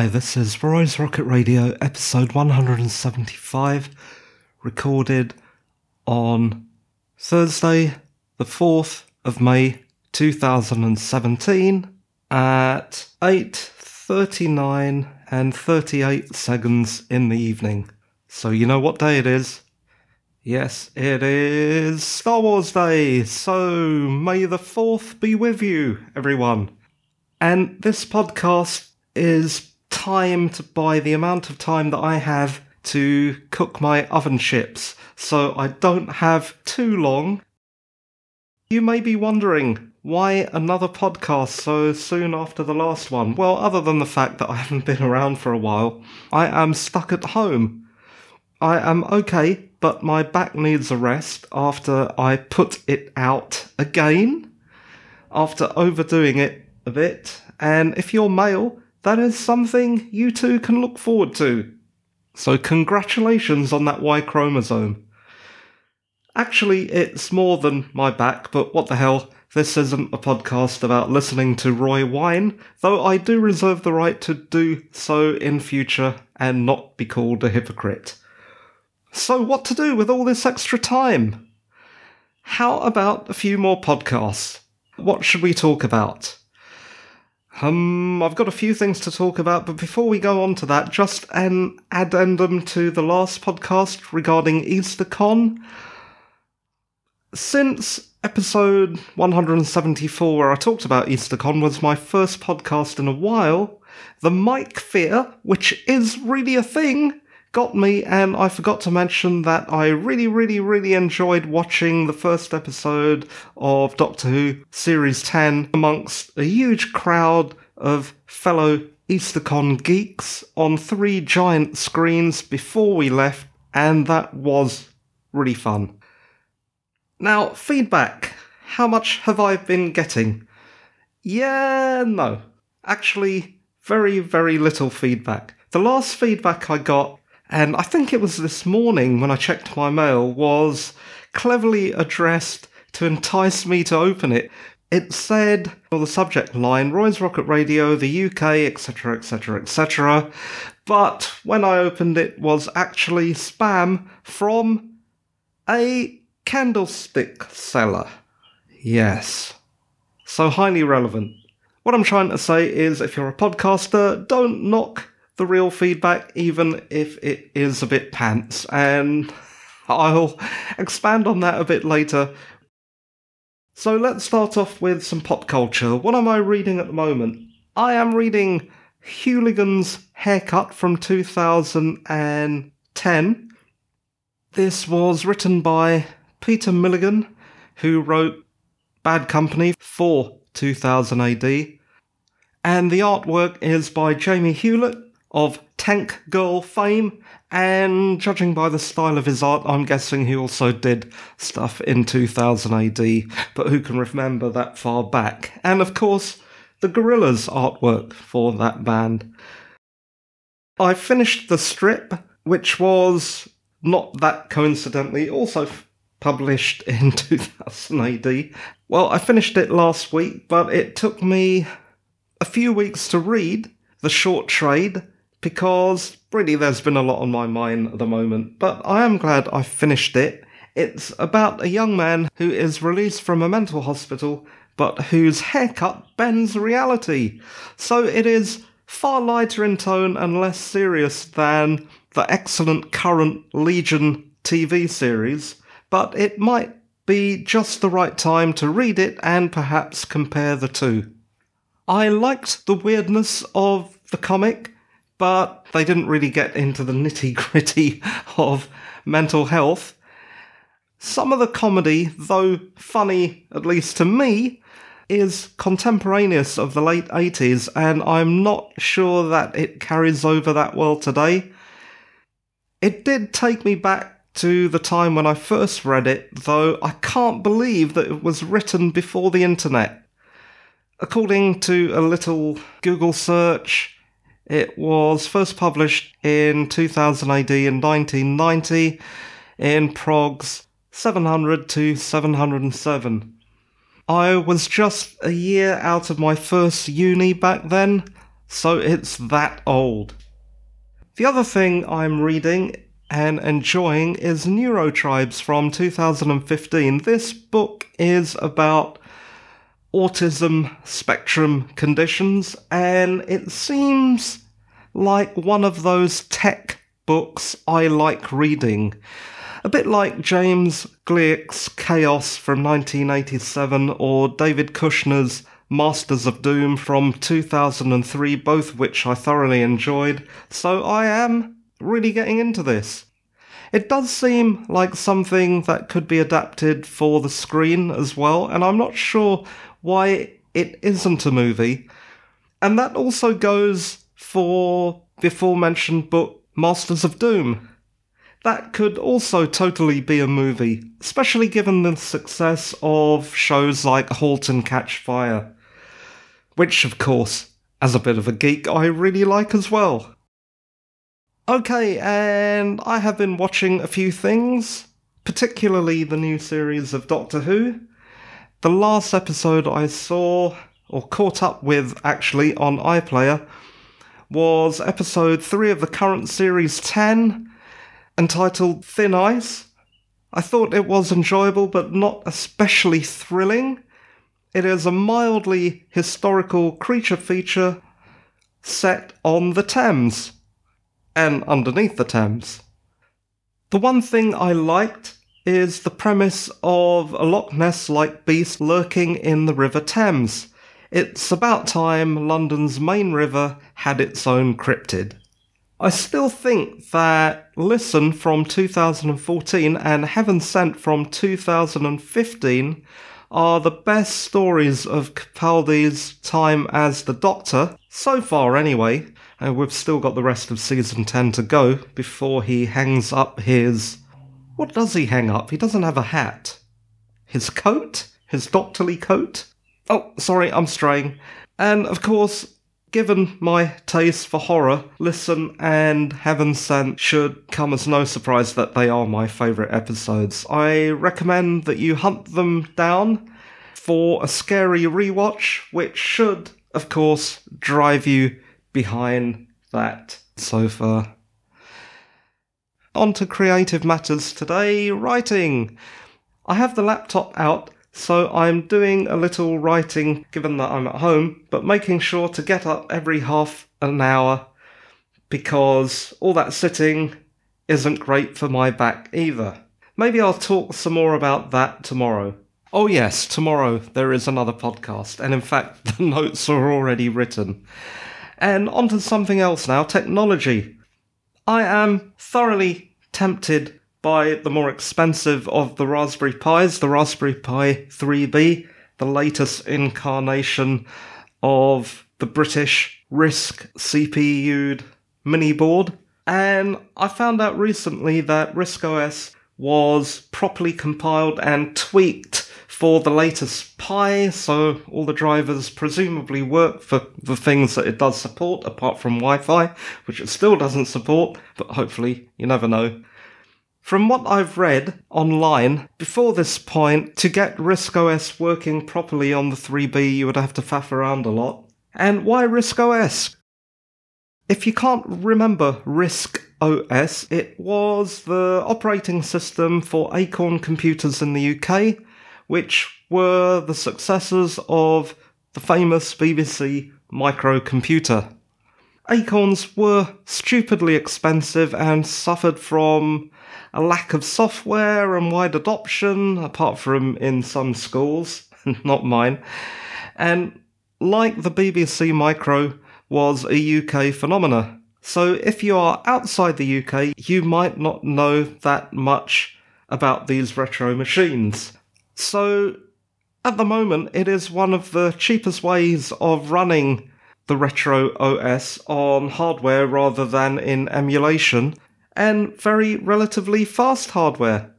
Hi, this is Roy's Rocket Radio, episode 175, recorded on Thursday, the 4th of May 2017 at 8:39 and 38 seconds in the evening. So you know what day it is? Yes, it is Star Wars Day. So may the 4th be with you, everyone. And this podcast is timed by the amount of time that I have to cook my oven chips, so I don't have too long. You may be wondering why another podcast so soon after the last one? Well, other than the fact that I haven't been around for a while, I am stuck at home. I am okay, but my back needs a rest after I put it out again, after overdoing it a bit. And if you're male, that is something you two can look forward to. So, congratulations on that Y chromosome. Actually, it's more than my back, but what the hell? This isn't a podcast about listening to Roy whine, though I do reserve the right to do so in future and not be called a hypocrite. So, what to do with all this extra time? How about a few more podcasts? What should we talk about? Um, I've got a few things to talk about, but before we go on to that, just an addendum to the last podcast regarding EasterCon. Since episode 174, where I talked about EasterCon, was my first podcast in a while, the mic fear, which is really a thing, got me, and I forgot to mention that I really, really, really enjoyed watching the first episode of Doctor Who Series 10 amongst a huge crowd of fellow EasterCon geeks on three giant screens before we left, and that was really fun. Now, feedback. How much have I been getting? Yeah, no. Actually, very, very little feedback. The last feedback I got, and I think it was this morning when I checked my mail, was cleverly addressed to entice me to open it. It said, on the subject line, Roy's Rocket Radio, the UK, etc., etc., etc. But when I opened it, was actually spam from a candlestick seller. Yes. So highly relevant. What I'm trying to say is if you're a podcaster, don't knock the real feedback, even if it is a bit pants. And I'll expand on that a bit later. So let's start off with some pop culture. What am I reading at the moment? I am reading Hewligan's Haircut from 2010. This was written by Peter Milligan, who wrote Bad Company for 2000 AD. And the artwork is by Jamie Hewlett of Tank Girl fame, and judging by the style of his art, I'm guessing he also did stuff in 2000 AD, but who can remember that far back? And of course, the Gorillaz artwork for that band. I finished the strip, which was not that coincidentally also published in 2000 AD. Well, I finished it last week, but it took me a few weeks to read the short trade because really there's been a lot on my mind at the moment. But I am glad I finished it. It's about a young man who is released from a mental hospital but whose haircut bends reality. So it is far lighter in tone and less serious than the excellent current Legion TV series but it might be just the right time to read it and perhaps compare the two. I liked the weirdness of the comic, but they didn't really get into the nitty gritty of mental health. Some of the comedy, though funny, at least to me, is contemporaneous of the late 80s, and I'm not sure that it carries over that well today. It did take me back to the time when I first read it, though I can't believe that it was written before the internet. According to a little Google search, it was first published in 2000 AD in 1990 in progs 700 to 707. I was just a year out of my first uni back then, so it's that old. The other thing I'm reading and enjoying is Neurotribes from 2015. This book is about autism spectrum conditions, and it seems like one of those tech books I like reading. A bit like James Gleick's Chaos from 1987 or David Kushner's Masters of Doom from 2003, both which I thoroughly enjoyed, so I am really getting into this. It does seem like something that could be adapted for the screen as well, and I'm not sure why it isn't a movie. And that also goes for the aforementioned book Masters of Doom. That could also totally be a movie, especially given the success of shows like Halt and Catch Fire. Which, of course, as a bit of a geek, I really like as well. Okay, and I have been watching a few things, particularly the new series of Doctor Who. The last episode I saw, or caught up with actually, on iPlayer was episode 3 of the current series 10, entitled Thin Ice. I thought it was enjoyable, but not especially thrilling. It is a mildly historical creature feature set on the Thames and underneath the Thames. The one thing I liked is the premise of a Loch Ness like beast lurking in the River Thames. It's about time London's main river had its own cryptid. I still think that Listen from 2014 and Heaven Sent from 2015 are the best stories of Capaldi's time as the Doctor, so far anyway, and we've still got the rest of season 10 to go before he hangs up his. What does he hang up? He doesn't have a hat. His coat? His doctorly coat? Oh, sorry, I'm straying. And of course, given my taste for horror, Listen and Heaven Sent should come as no surprise that they are my favourite episodes. I recommend that you hunt them down for a scary rewatch, which should, of course, drive you behind that sofa. On to creative matters today writing. I have the laptop out so I'm doing a little writing given that I'm at home, but making sure to get up every half an hour because all that sitting isn't great for my back either. Maybe I'll talk some more about that tomorrow. Oh, yes, tomorrow there is another podcast, and in fact, the notes are already written. And on to something else now technology. I am thoroughly tempted by the more expensive of the Raspberry Pis, the Raspberry Pi 3B, the latest incarnation of the British RISC CPU'd mini board. And I found out recently that RISC OS was properly compiled and tweaked for the latest Pi, so all the drivers presumably work for the things that it does support, apart from Wi Fi, which it still doesn't support, but hopefully, you never know. From what I've read online, before this point, to get RISC OS working properly on the 3B, you would have to faff around a lot. And why RISC OS? If you can't remember RISC OS, it was the operating system for Acorn computers in the UK, which were the successors of the famous BBC microcomputer. Acorns were stupidly expensive and suffered from a lack of software and wide adoption, apart from in some schools, not mine. And like the BBC Micro was a UK phenomena. So if you are outside the UK, you might not know that much about these retro machines. So at the moment, it is one of the cheapest ways of running the retro OS on hardware rather than in emulation, and very relatively fast hardware.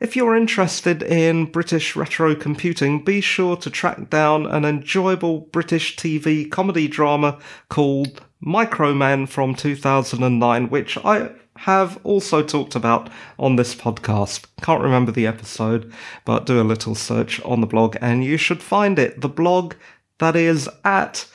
If you're interested in British retro computing, be sure to track down an enjoyable British TV comedy drama called Micro Men from 2009, which I have also talked about on this podcast. Can't remember the episode, but do a little search on the blog and you should find it. The blog that is at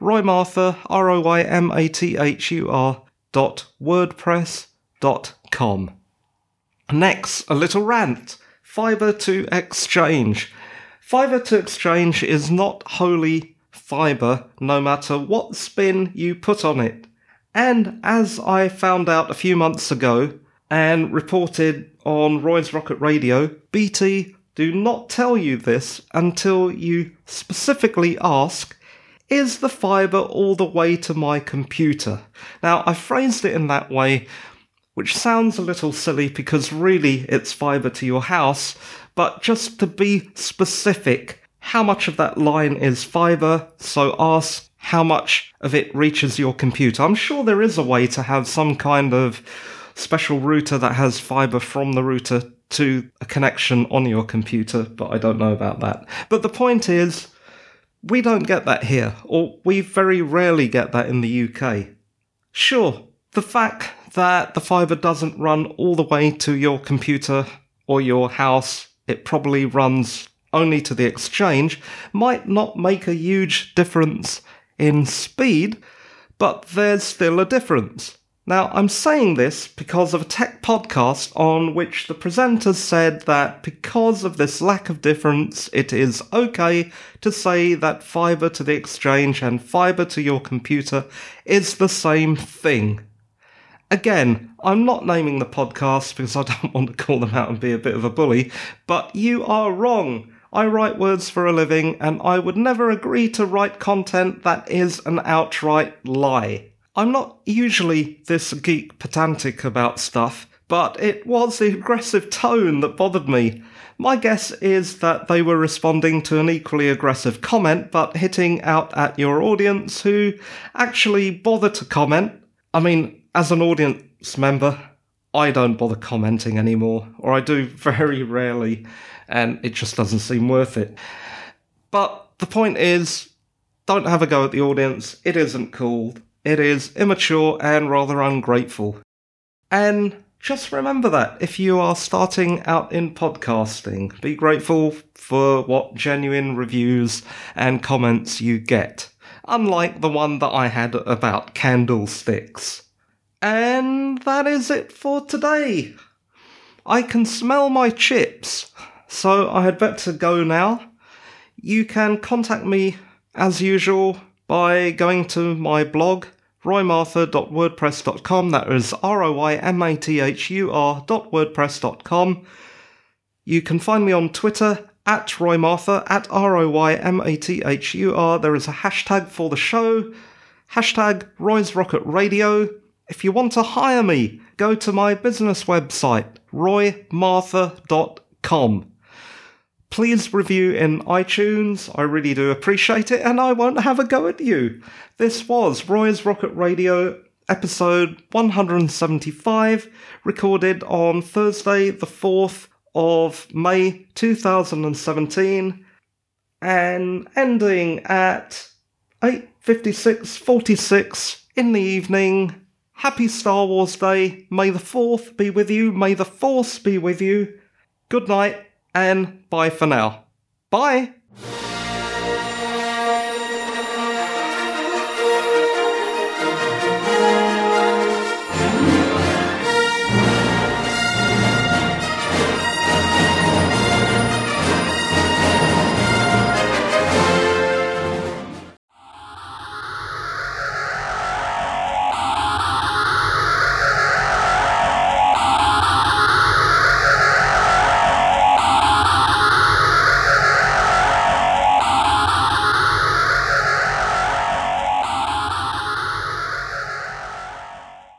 Roymathur, R O Y M A T H U R dot wordpress dot com. Next, a little rant. Fiber to exchange. Fiber to exchange is not wholly fiber, no matter what spin you put on it. And as I found out a few months ago and reported on Roy's Rocket Radio, BT do not tell you this until you specifically ask, is the fibre all the way to my computer? Now, I phrased it in that way, which sounds a little silly because really it's fibre to your house, but just to be specific, how much of that line is fibre? So ask how much of it reaches your computer. I'm sure there is a way to have some kind of special router that has fiber from the router to a connection on your computer, but I don't know about that. But the point is, we don't get that here, or we very rarely get that in the UK. Sure, the fact that the fiber doesn't run all the way to your computer or your house, it probably runs only to the exchange, might not make a huge difference in speed, but there's still a difference. Now, I'm saying this because of a tech podcast on which the presenters said that because of this lack of difference, it is okay to say that fiber to the exchange and fiber to your computer is the same thing. Again, I'm not naming the podcast because I don't want to call them out and be a bit of a bully, but you are wrong. I write words for a living and I would never agree to write content that is an outright lie. I'm not usually this geek pedantic about stuff, but it was the aggressive tone that bothered me. My guess is that they were responding to an equally aggressive comment, but hitting out at your audience who actually bother to comment. I mean, as an audience member, I don't bother commenting anymore, or I do very rarely and it just doesn't seem worth it. But the point is, don't have a go at the audience. It isn't cool. It is immature and rather ungrateful. And just remember that if you are starting out in podcasting, be grateful for what genuine reviews and comments you get, unlike the one that I had about candlesticks. And that is it for today. I can smell my chips. So I had better go now. You can contact me as usual by going to my blog, roymathur.wordpress.com. That is R O Y M A T H U R.wordpress.com. You can find me on Twitter at roymathur, at R O Y M A T H U R. There is a hashtag for the show, hashtag Roy's Rocket Radio. If you want to hire me, go to my business website, roymathur.com please review in iTunes. I really do appreciate it, and I won't have a go at you. This was Roy's Rocket Radio episode 175, recorded on Thursday, the 4th of May 2017, and ending at 8:56:46 in the evening. Happy Star Wars Day. May the 4th be with you. May the Force be with you. Good night and bye for now. Bye!